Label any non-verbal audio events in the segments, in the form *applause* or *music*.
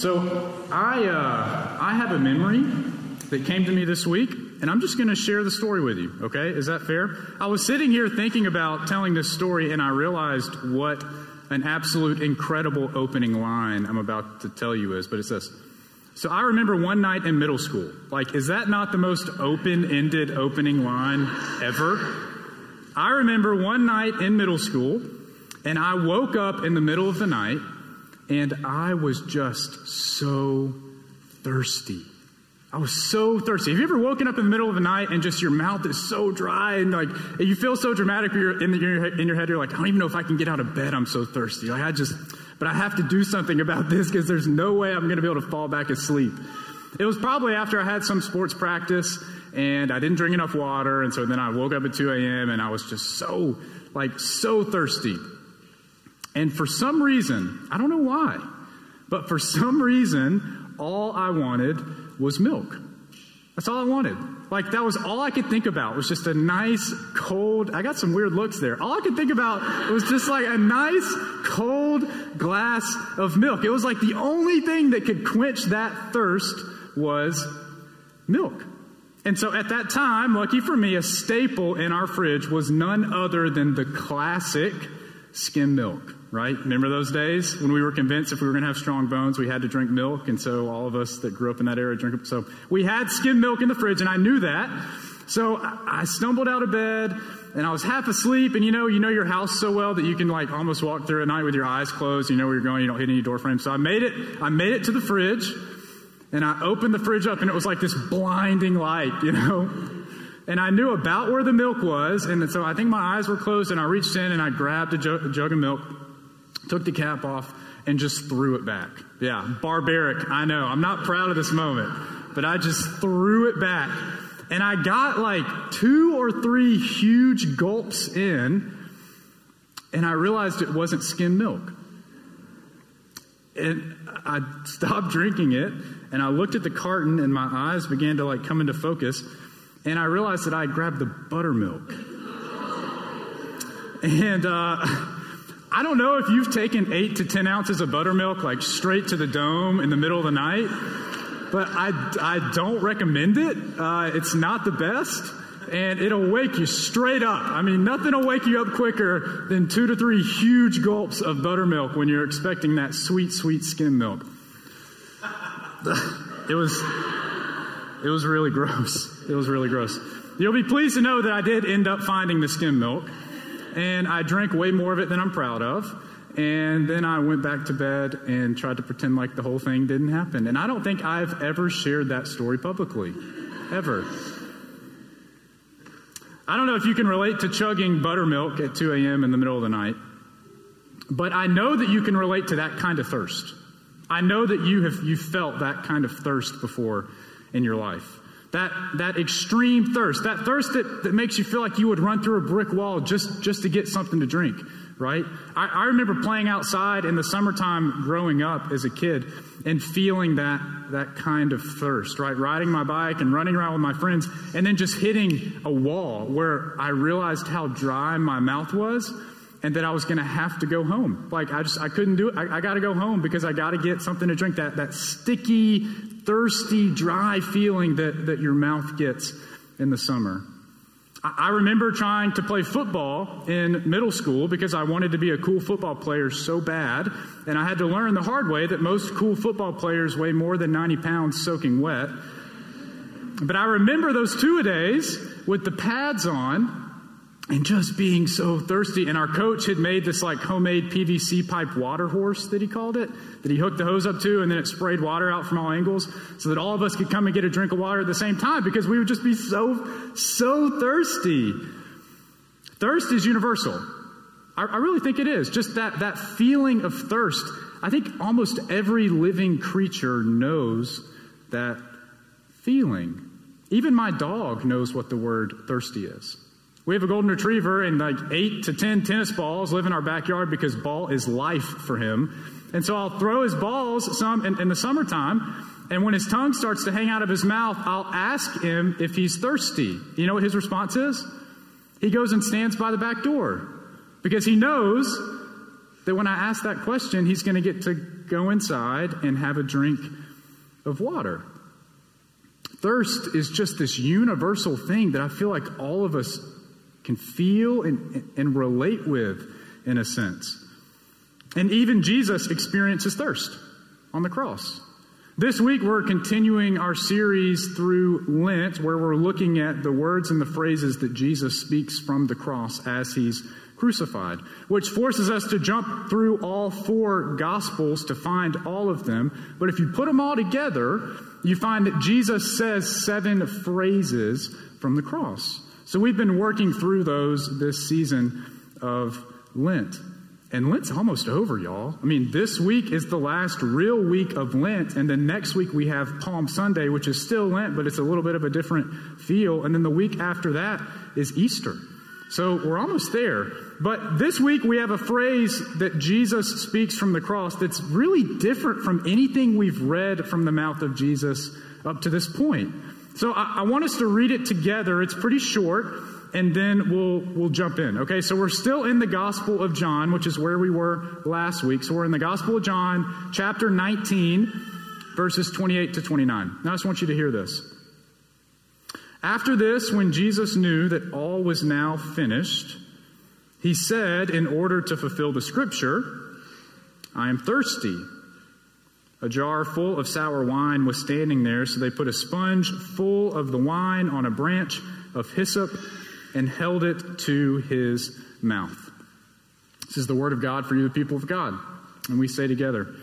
So I uh, I have a memory that came to me this week, and I'm just going to share the story with you. Okay, is that fair? I was sitting here thinking about telling this story, and I realized what an absolute incredible opening line I'm about to tell you is. But it's this. So I remember one night in middle school. Like, is that not the most open-ended opening line ever? I remember one night in middle school, and I woke up in the middle of the night and I was just so thirsty. I was so thirsty. Have you ever woken up in the middle of the night and just your mouth is so dry and like you feel so dramatic in, the, in your head, you're like, I don't even know if I can get out of bed. I'm so thirsty. Like I just, but I have to do something about this because there's no way I'm going to be able to fall back asleep. It was probably after I had some sports practice and I didn't drink enough water. And so then I woke up at 2 a.m. and I was just so, like, so thirsty. And for some reason, I don't know why, but for some reason, all I wanted was milk. That's all I wanted. Like that was all I could think about was just a nice cold. I got some weird looks there. All I could think about was just like a nice cold glass of milk. It was like the only thing that could quench that thirst was milk. And so at that time, lucky for me, a staple in our fridge was none other than the classic skim milk right? Remember those days when we were convinced if we were going to have strong bones, we had to drink milk. And so all of us that grew up in that era drink. So we had skim milk in the fridge, and I knew that. So I stumbled out of bed and I was half asleep. And you know, you know your house so well that you can like almost walk through at night with your eyes closed. You know where you're going. You don't hit any door frames. So I made it. I made it to the fridge, and I opened the fridge up, and it was like this blinding light. You know. And I knew about where the milk was, and so I think my eyes were closed, and I reached in and I grabbed a jug, a jug of milk, took the cap off, and just threw it back. Yeah, barbaric. I know. I'm not proud of this moment, but I just threw it back. And I got like two or three huge gulps in, and I realized it wasn't skim milk. And I stopped drinking it, and I looked at the carton, and my eyes began to like come into focus, and I realized that I had grabbed the buttermilk. *laughs* And uh, I don't know if you've taken eight to 10 ounces of buttermilk like straight to the dome in the middle of the night, but I, I don't recommend it. Uh, it's not the best, and it'll wake you straight up. I mean, nothing will wake you up quicker than two to three huge gulps of buttermilk when you're expecting that sweet, sweet skim milk. It was, it was really gross. It was really gross. You'll be pleased to know that I did end up finding the skim milk and I drank way more of it than I'm proud of. And then I went back to bed and tried to pretend like the whole thing didn't happen. And I don't think I've ever shared that story publicly. Ever. I don't know if you can relate to chugging buttermilk at 2 a.m. in the middle of the night, but I know that you can relate to that kind of thirst. I know that you have you felt that kind of thirst before in your life. That, that extreme thirst, that thirst that, that makes you feel like you would run through a brick wall just, just to get something to drink, right? I, I remember playing outside in the summertime growing up as a kid and feeling that, that kind of thirst, right? Riding my bike and running around with my friends and then just hitting a wall where I realized how dry my mouth was and that I was going to have to go home. Like I just I couldn't do it. I, I got to go home because I got to get something to drink. That that sticky, thirsty, dry feeling that that your mouth gets in the summer. I, I remember trying to play football in middle school because I wanted to be a cool football player so bad, and I had to learn the hard way that most cool football players weigh more than 90 pounds soaking wet. But I remember those two a days with the pads on and just being so thirsty. And our coach had made this like homemade PVC pipe water horse that he called it, that he hooked the hose up to, and then it sprayed water out from all angles so that all of us could come and get a drink of water at the same time because we would just be so, so thirsty. Thirst is universal. I, I really think it is. Just that, that feeling of thirst. I think almost every living creature knows that feeling. Even my dog knows what the word thirsty is. We have a golden retriever and like eight to ten tennis balls live in our backyard because ball is life for him. And so I'll throw his balls some in, in the summertime. And when his tongue starts to hang out of his mouth, I'll ask him if he's thirsty. You know what his response is? He goes and stands by the back door because he knows that when I ask that question, he's going to get to go inside and have a drink of water. Thirst is just this universal thing that I feel like all of us can feel and, and relate with in a sense. And even Jesus experiences thirst on the cross. This week, we're continuing our series through Lent, where we're looking at the words and the phrases that Jesus speaks from the cross as he's crucified, which forces us to jump through all four Gospels to find all of them. But if you put them all together, you find that Jesus says seven phrases from the cross. So we've been working through those this season of Lent. And Lent's almost over, y'all. I mean, this week is the last real week of Lent, and then next week we have Palm Sunday, which is still Lent, but it's a little bit of a different feel. And then the week after that is Easter. So we're almost there. But this week we have a phrase that Jesus speaks from the cross that's really different from anything we've read from the mouth of Jesus up to this point. So I, I want us to read it together. It's pretty short and then we'll we'll jump in. Okay, so we're still in the Gospel of John, which is where we were last week. So we're in the Gospel of John, chapter 19, verses 28 to 29. Now I just want you to hear this. After this, when Jesus knew that all was now finished, he said, in order to fulfill the scripture, I am thirsty. A jar full of sour wine was standing there, so they put a sponge full of the wine on a branch of hyssop and held it to his mouth. This is the word of God for you, the people of God. And we say together,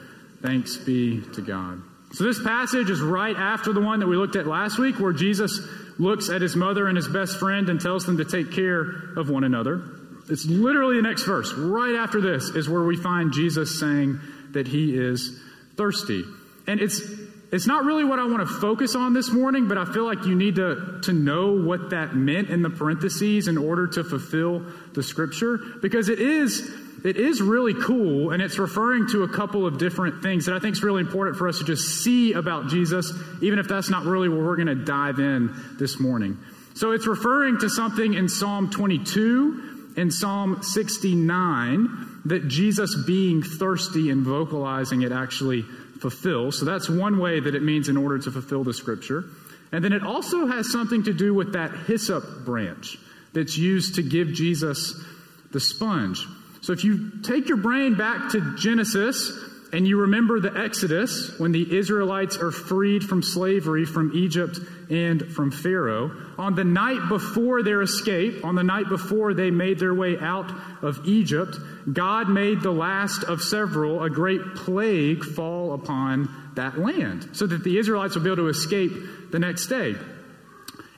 Thanks be to God. So, this passage is right after the one that we looked at last week, where Jesus looks at his mother and his best friend and tells them to take care of one another. It's literally the next verse. Right after this is where we find Jesus saying that he is thirsty. And it's it's not really what I want to focus on this morning, but I feel like you need to, to know what that meant in the parentheses in order to fulfill the scripture, because it is, it is really cool, and it's referring to a couple of different things that I think is really important for us to just see about Jesus, even if that's not really where we're going to dive in this morning. So it's referring to something in Psalm 22 and Psalm 69 that Jesus being thirsty and vocalizing it actually fulfills. So that's one way that it means in order to fulfill the scripture. And then it also has something to do with that hyssop branch that's used to give Jesus the sponge. So if you take your brain back to Genesis and you remember the Exodus, when the Israelites are freed from slavery from Egypt and from Pharaoh, on the night before their escape, on the night before they made their way out of Egypt, God made the last of several, a great plague, fall upon that land so that the Israelites would be able to escape the next day.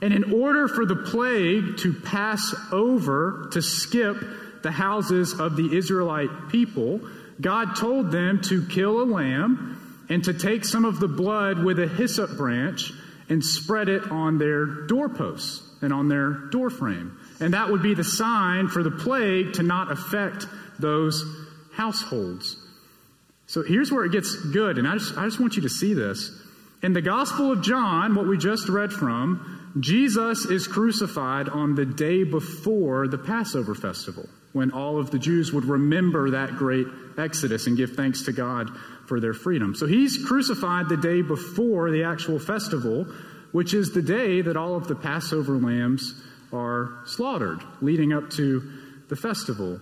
And in order for the plague to pass over, to skip the houses of the Israelite people, God told them to kill a lamb and to take some of the blood with a hyssop branch and spread it on their doorposts and on their doorframe. And that would be the sign for the plague to not affect those households. So here's where it gets good, and I just, I just want you to see this. In the Gospel of John, what we just read from, Jesus is crucified on the day before the Passover festival when all of the Jews would remember that great exodus and give thanks to God for their freedom. So he's crucified the day before the actual festival, which is the day that all of the Passover lambs are slaughtered, leading up to the festival.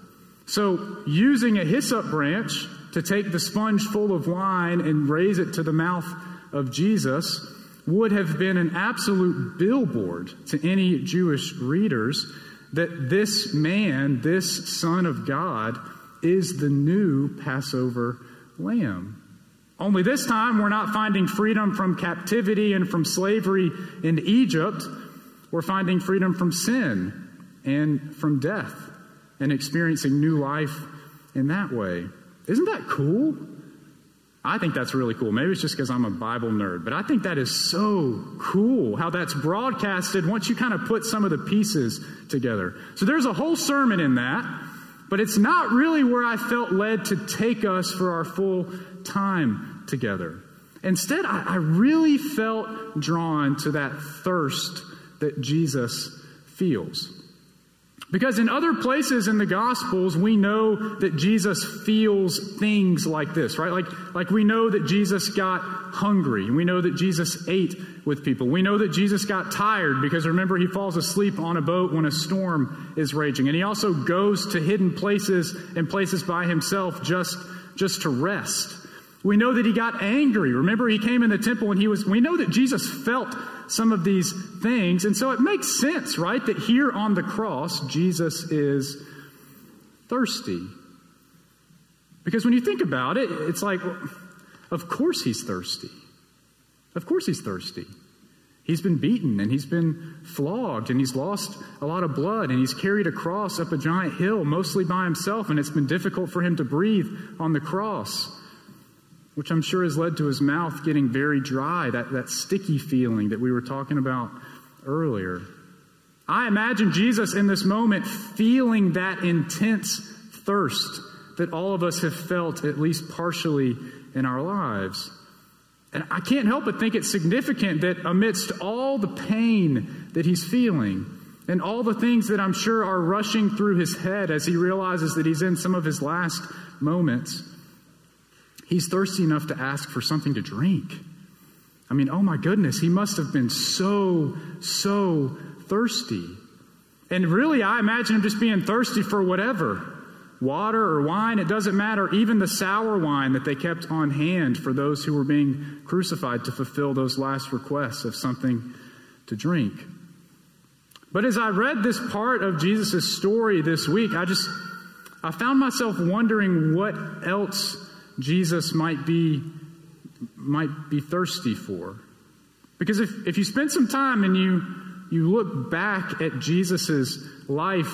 So, using a hyssop branch to take the sponge full of wine and raise it to the mouth of Jesus would have been an absolute billboard to any Jewish readers that this man, this Son of God, is the new Passover lamb. Only this time, we're not finding freedom from captivity and from slavery in Egypt. We're finding freedom from sin and from death and experiencing new life in that way. Isn't that cool? I think that's really cool. Maybe it's just because I'm a Bible nerd, but I think that is so cool how that's broadcasted once you kind of put some of the pieces together. So there's a whole sermon in that, but it's not really where I felt led to take us for our full time together. Instead, I, I really felt drawn to that thirst that Jesus feels. Because in other places in the Gospels, we know that Jesus feels things like this, right? Like, like we know that Jesus got hungry. We know that Jesus ate with people. We know that Jesus got tired because remember, he falls asleep on a boat when a storm is raging. And he also goes to hidden places and places by himself just, just to rest. We know that he got angry. Remember, he came in the temple and he was, we know that Jesus felt some of these things. And so it makes sense, right, that here on the cross, Jesus is thirsty. Because when you think about it, it's like, of course he's thirsty. Of course he's thirsty. He's been beaten and he's been flogged and he's lost a lot of blood and he's carried a cross up a giant hill mostly by himself and it's been difficult for him to breathe on the cross which I'm sure has led to his mouth getting very dry, that, that sticky feeling that we were talking about earlier. I imagine Jesus in this moment feeling that intense thirst that all of us have felt at least partially in our lives. And I can't help but think it's significant that amidst all the pain that he's feeling, and all the things that I'm sure are rushing through his head as he realizes that he's in some of his last moments, he's thirsty enough to ask for something to drink. I mean, oh my goodness, he must have been so, so thirsty. And really, I imagine him just being thirsty for whatever water or wine, it doesn't matter. Even the sour wine that they kept on hand for those who were being crucified to fulfill those last requests of something to drink. But as I read this part of Jesus' story this week, I just I found myself wondering what else Jesus might be, might be thirsty for. Because if, if you spend some time and you, you look back at Jesus' life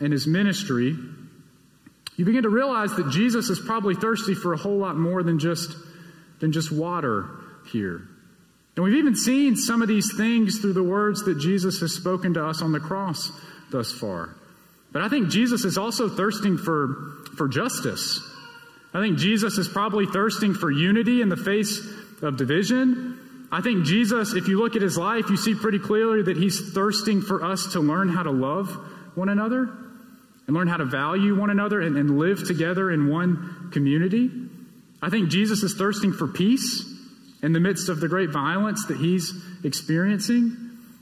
and his ministry, you begin to realize that Jesus is probably thirsty for a whole lot more than just, than just water here. And we've even seen some of these things through the words that Jesus has spoken to us on the cross thus far. But I think Jesus is also thirsting for, for justice. I think Jesus is probably thirsting for unity in the face of division. I think Jesus, if you look at his life, you see pretty clearly that he's thirsting for us to learn how to love one another and learn how to value one another and, and live together in one community. I think Jesus is thirsting for peace in the midst of the great violence that he's experiencing.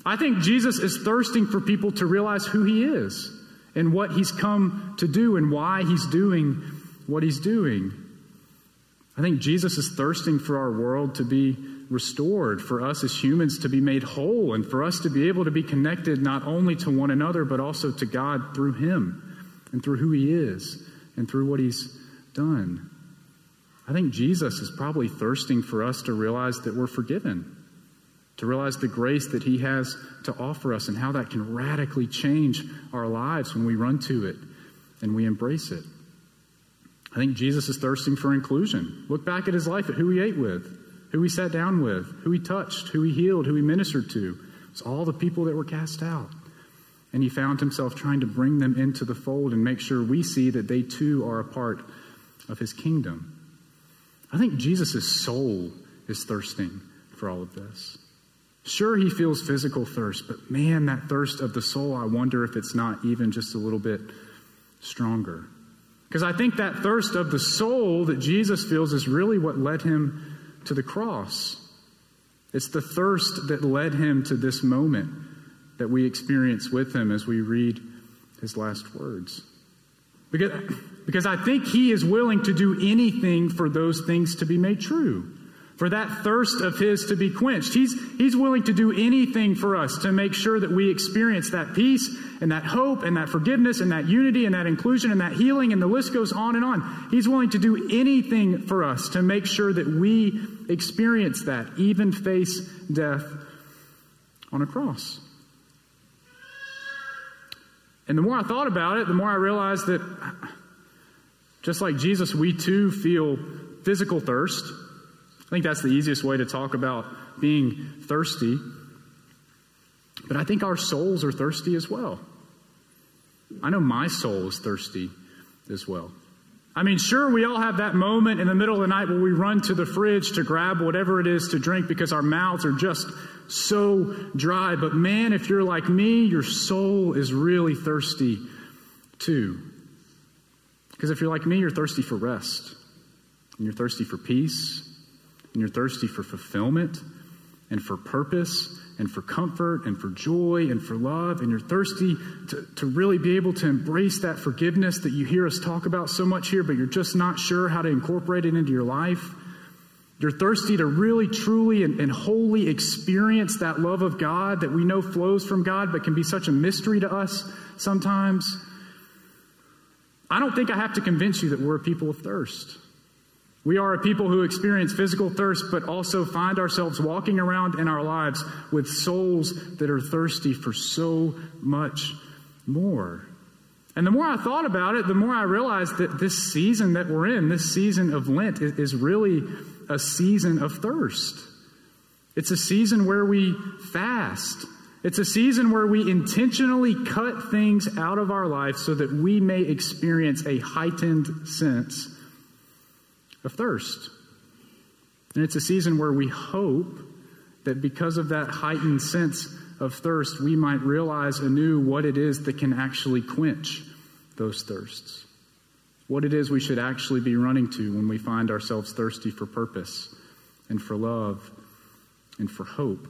I think Jesus is thirsting for people to realize who he is and what he's come to do and why he's doing what he's doing. I think Jesus is thirsting for our world to be restored, for us as humans to be made whole, and for us to be able to be connected not only to one another, but also to God through him and through who he is and through what he's done. I think Jesus is probably thirsting for us to realize that we're forgiven, to realize the grace that he has to offer us and how that can radically change our lives when we run to it and we embrace it. I think Jesus is thirsting for inclusion. Look back at his life, at who he ate with, who he sat down with, who he touched, who he healed, who he ministered to. It's all the people that were cast out. And he found himself trying to bring them into the fold and make sure we see that they too are a part of his kingdom. I think Jesus' soul is thirsting for all of this. Sure, he feels physical thirst, but man, that thirst of the soul, I wonder if it's not even just a little bit stronger. Because I think that thirst of the soul that Jesus feels is really what led him to the cross. It's the thirst that led him to this moment that we experience with him as we read his last words. Because, because I think he is willing to do anything for those things to be made true for that thirst of his to be quenched. He's, he's willing to do anything for us to make sure that we experience that peace and that hope and that forgiveness and that unity and that inclusion and that healing, and the list goes on and on. He's willing to do anything for us to make sure that we experience that, even face death on a cross. And the more I thought about it, the more I realized that just like Jesus, we too feel physical thirst I think that's the easiest way to talk about being thirsty. But I think our souls are thirsty as well. I know my soul is thirsty as well. I mean, sure, we all have that moment in the middle of the night where we run to the fridge to grab whatever it is to drink because our mouths are just so dry. But man, if you're like me, your soul is really thirsty too. Because if you're like me, you're thirsty for rest, and you're thirsty for peace, and you're thirsty for fulfillment, and for purpose, and for comfort and for joy and for love, and you're thirsty to, to really be able to embrace that forgiveness that you hear us talk about so much here, but you're just not sure how to incorporate it into your life. You're thirsty to really, truly, and, and wholly experience that love of God that we know flows from God, but can be such a mystery to us sometimes. I don't think I have to convince you that we're a people of thirst. We are a people who experience physical thirst, but also find ourselves walking around in our lives with souls that are thirsty for so much more. And the more I thought about it, the more I realized that this season that we're in, this season of Lent, is really a season of thirst. It's a season where we fast. It's a season where we intentionally cut things out of our life so that we may experience a heightened sense of thirst. And it's a season where we hope that because of that heightened sense of thirst, we might realize anew what it is that can actually quench those thirsts. What it is we should actually be running to when we find ourselves thirsty for purpose and for love and for hope.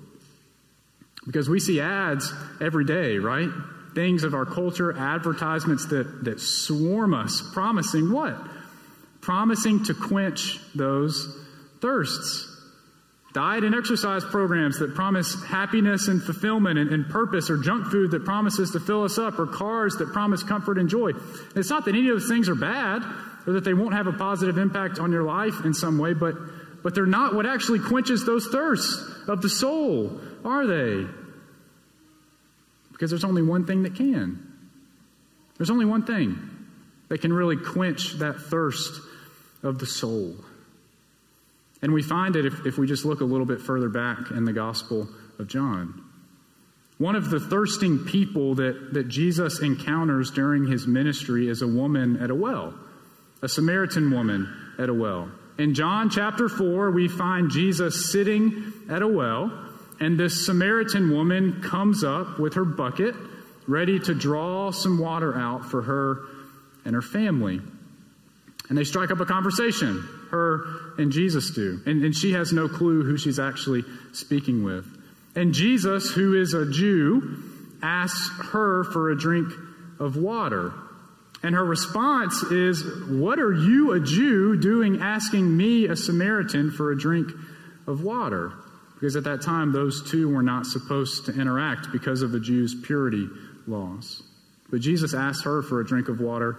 Because we see ads every day, right? Things of our culture, advertisements that, that swarm us, promising what? Promising to quench those thirsts. Diet and exercise programs that promise happiness and fulfillment and, and, purpose, or junk food that promises to fill us up, or cars that promise comfort and joy. It's not that any of those things are bad or that they won't have a positive impact on your life in some way, but, but they're not what actually quenches those thirsts of the soul, are they? Because there's only one thing that can. There's only one thing that can really quench that thirst of the soul. And we find it if, if we just look a little bit further back in the Gospel of John. One of the thirsting people that, that Jesus encounters during his ministry is a woman at a well, a Samaritan woman at a well. In John chapter 4, we find Jesus sitting at a well, and this Samaritan woman comes up with her bucket, ready to draw some water out for her and her family. And they strike up a conversation, her and Jesus do. And, and she has no clue who she's actually speaking with. And Jesus, who is a Jew, asks her for a drink of water. And her response is, What are you, a Jew, doing asking me, a Samaritan, for a drink of water? Because at that time, those two were not supposed to interact because of the Jews' purity laws. But Jesus asked her for a drink of water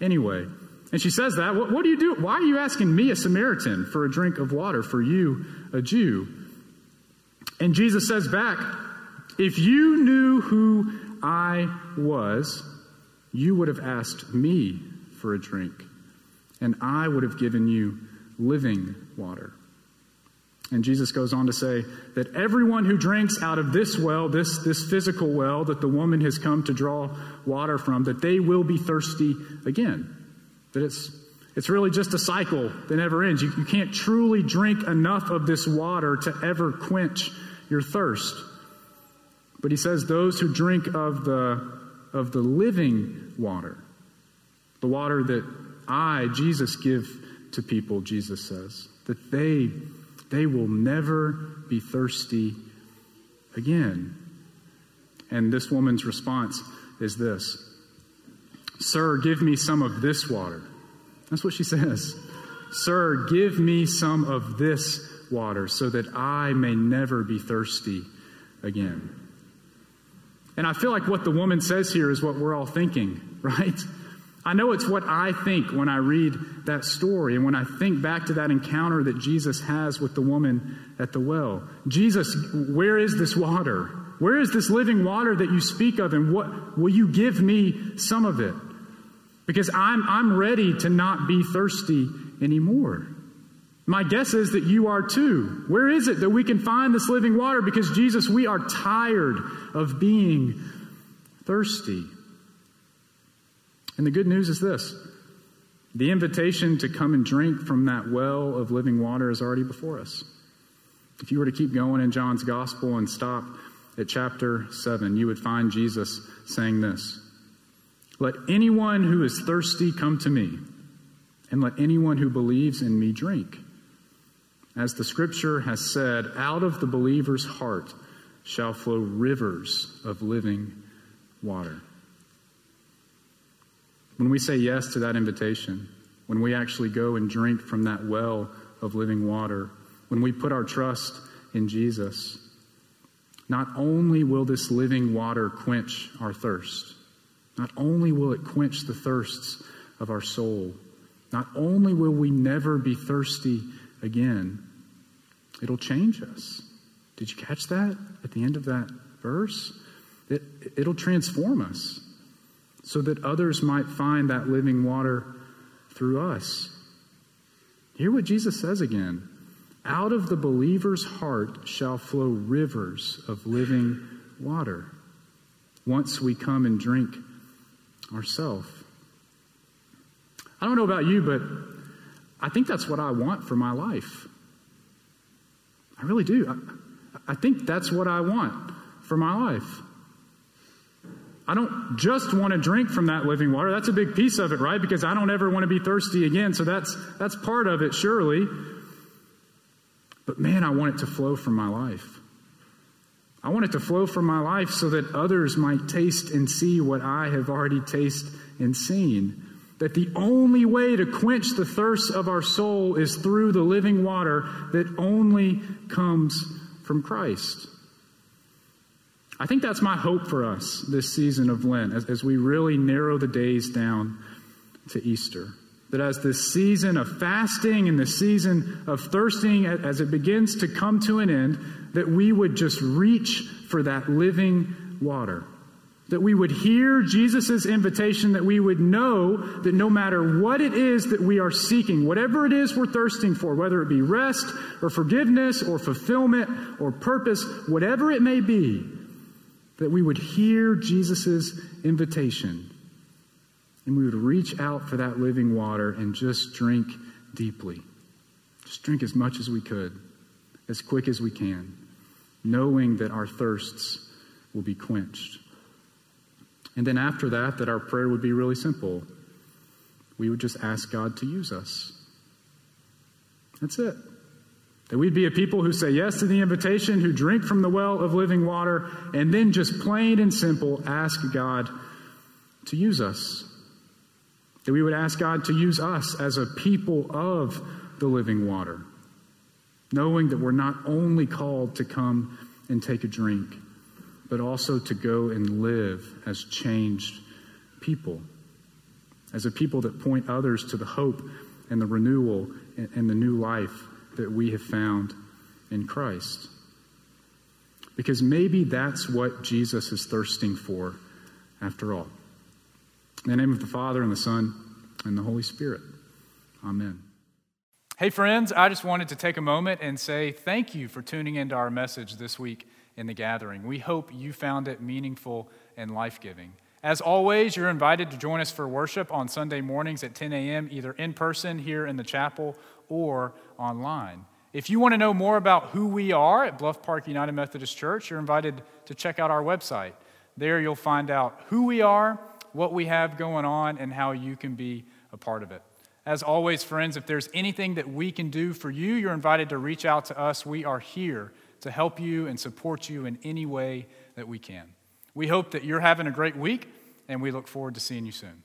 anyway. And she says that. What, what, do you do? Why are you asking me, a Samaritan, for a drink of water, for you, a Jew? And Jesus says back, If you knew who I was, you would have asked me for a drink, and I would have given you living water. And Jesus goes on to say that everyone who drinks out of this well, this, this physical well that the woman has come to draw water from, that they will be thirsty again. That it's, it's really just a cycle that never ends. You, you can't truly drink enough of this water to ever quench your thirst. But he says, those who drink of the, of the living water, the water that I, Jesus, give to people, Jesus says, that they, they will never be thirsty again. And this woman's response is this Sir, give me some of this water. That's what she says. Sir, give me some of this water so that I may never be thirsty again. And I feel like what the woman says here is what we're all thinking, *laughs* right? I know it's what I think when I read that story and when I think back to that encounter that Jesus has with the woman at the well. Jesus, where is this water? Where is this living water that you speak of? And what will you give me some of it? Because I'm, I'm ready to not be thirsty anymore. My guess is that you are too. Where is it that we can find this living water? Because, Jesus, we are tired of being thirsty. And the good news is this The invitation to come and drink from that well of living water is already before us. If you were to keep going in John's gospel and stop at chapter 7, you would find Jesus saying this Let anyone who is thirsty come to me, and let anyone who believes in me drink. As the scripture has said, out of the believer's heart shall flow rivers of living water. When we say yes to that invitation, when we actually go and drink from that well of living water, when we put our trust in Jesus, not only will this living water quench our thirst, not only will it quench the thirsts of our soul, not only will we never be thirsty again, it'll change us. Did you catch that at the end of that verse? It, it'll transform us so that others might find that living water through us. Hear what Jesus says again. Out of the believer's heart shall flow rivers of living water once we come and drink ourselves. I don't know about you, but I think that's what I want for my life. I really do. I, I think that's what I want for my life. I don't just want to drink from that living water. That's a big piece of it, right? Because I don't ever want to be thirsty again. So that's that's part of it, surely. But man, I want it to flow from my life. I want it to flow from my life so that others might taste and see what I have already tasted and seen. That the only way to quench the thirst of our soul is through the living water that only comes from Christ. I think that's my hope for us this season of Lent as, as we really narrow the days down to Easter. That as this season of fasting and the season of thirsting, as it begins to come to an end, that we would just reach for that living water. That we would hear Jesus' invitation, that we would know that no matter what it is that we are seeking, whatever it is we're thirsting for, whether it be rest or forgiveness or fulfillment or purpose, whatever it may be, that we would hear Jesus' invitation and we would reach out for that living water and just drink deeply. Just drink as much as we could, as quick as we can, knowing that our thirsts will be quenched. And then after that, that our prayer would be really simple. We would just ask God to use us. That's it. That we'd be a people who say yes to the invitation, who drink from the well of living water, and then just plain and simple ask God to use us. That we would ask God to use us as a people of the living water, knowing that we're not only called to come and take a drink, but also to go and live as changed people, as a people that point others to the hope and the renewal and the new life that we have found in Christ. Because maybe that's what Jesus is thirsting for after all. In the name of the Father, and the Son, and the Holy Spirit. Amen. Hey, friends, I just wanted to take a moment and say thank you for tuning into our message this week in the gathering. We hope you found it meaningful and life giving. As always, you're invited to join us for worship on Sunday mornings at 10 a.m., either in person here in the chapel or online. If you want to know more about who we are at Bluff Park United Methodist Church, you're invited to check out our website. There you'll find out who we are, what we have going on, and how you can be a part of it. As always, friends, if there's anything that we can do for you, you're invited to reach out to us. We are here to help you and support you in any way that we can. We hope that you're having a great week, and we look forward to seeing you soon.